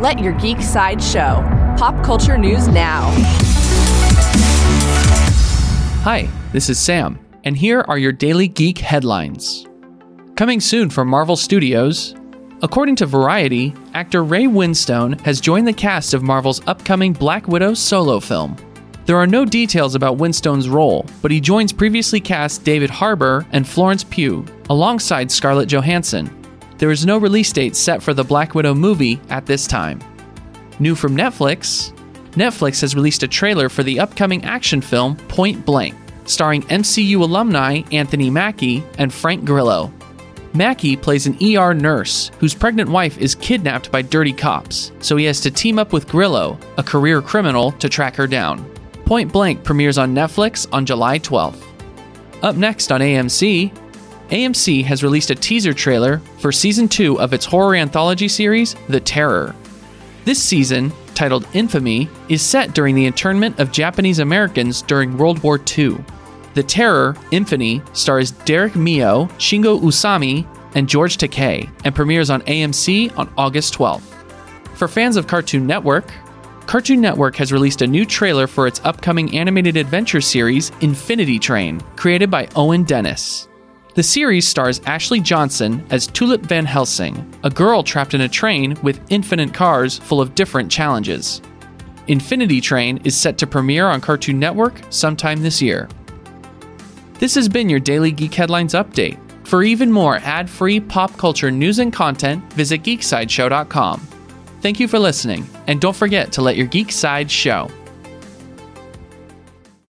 Let your geek side show. Pop culture news now. Hi, this is Sam, and here are your daily geek headlines. Coming soon from Marvel Studios. According to Variety, actor Ray Winstone has joined the cast of Marvel's upcoming Black Widow solo film. There are no details about Winstone's role, but he joins previously cast David Harbour and Florence Pugh, alongside Scarlett Johansson. There is no release date set for the Black Widow movie at this time. New from Netflix Netflix has released a trailer for the upcoming action film Point Blank, starring MCU alumni Anthony Mackie and Frank Grillo. Mackie plays an ER nurse whose pregnant wife is kidnapped by dirty cops, so he has to team up with Grillo, a career criminal, to track her down. Point Blank premieres on Netflix on July 12th. Up next on AMC, AMC has released a teaser trailer for season 2 of its horror anthology series, The Terror. This season, titled Infamy, is set during the internment of Japanese Americans during World War II. The Terror, Infamy, stars Derek Mio, Shingo Usami, and George Takei, and premieres on AMC on August 12th. For fans of Cartoon Network, Cartoon Network has released a new trailer for its upcoming animated adventure series, Infinity Train, created by Owen Dennis. The series stars Ashley Johnson as Tulip Van Helsing, a girl trapped in a train with infinite cars full of different challenges. Infinity Train is set to premiere on Cartoon Network sometime this year. This has been your Daily Geek Headlines Update. For even more ad free pop culture news and content, visit geeksideshow.com. Thank you for listening, and don't forget to let your geek side show.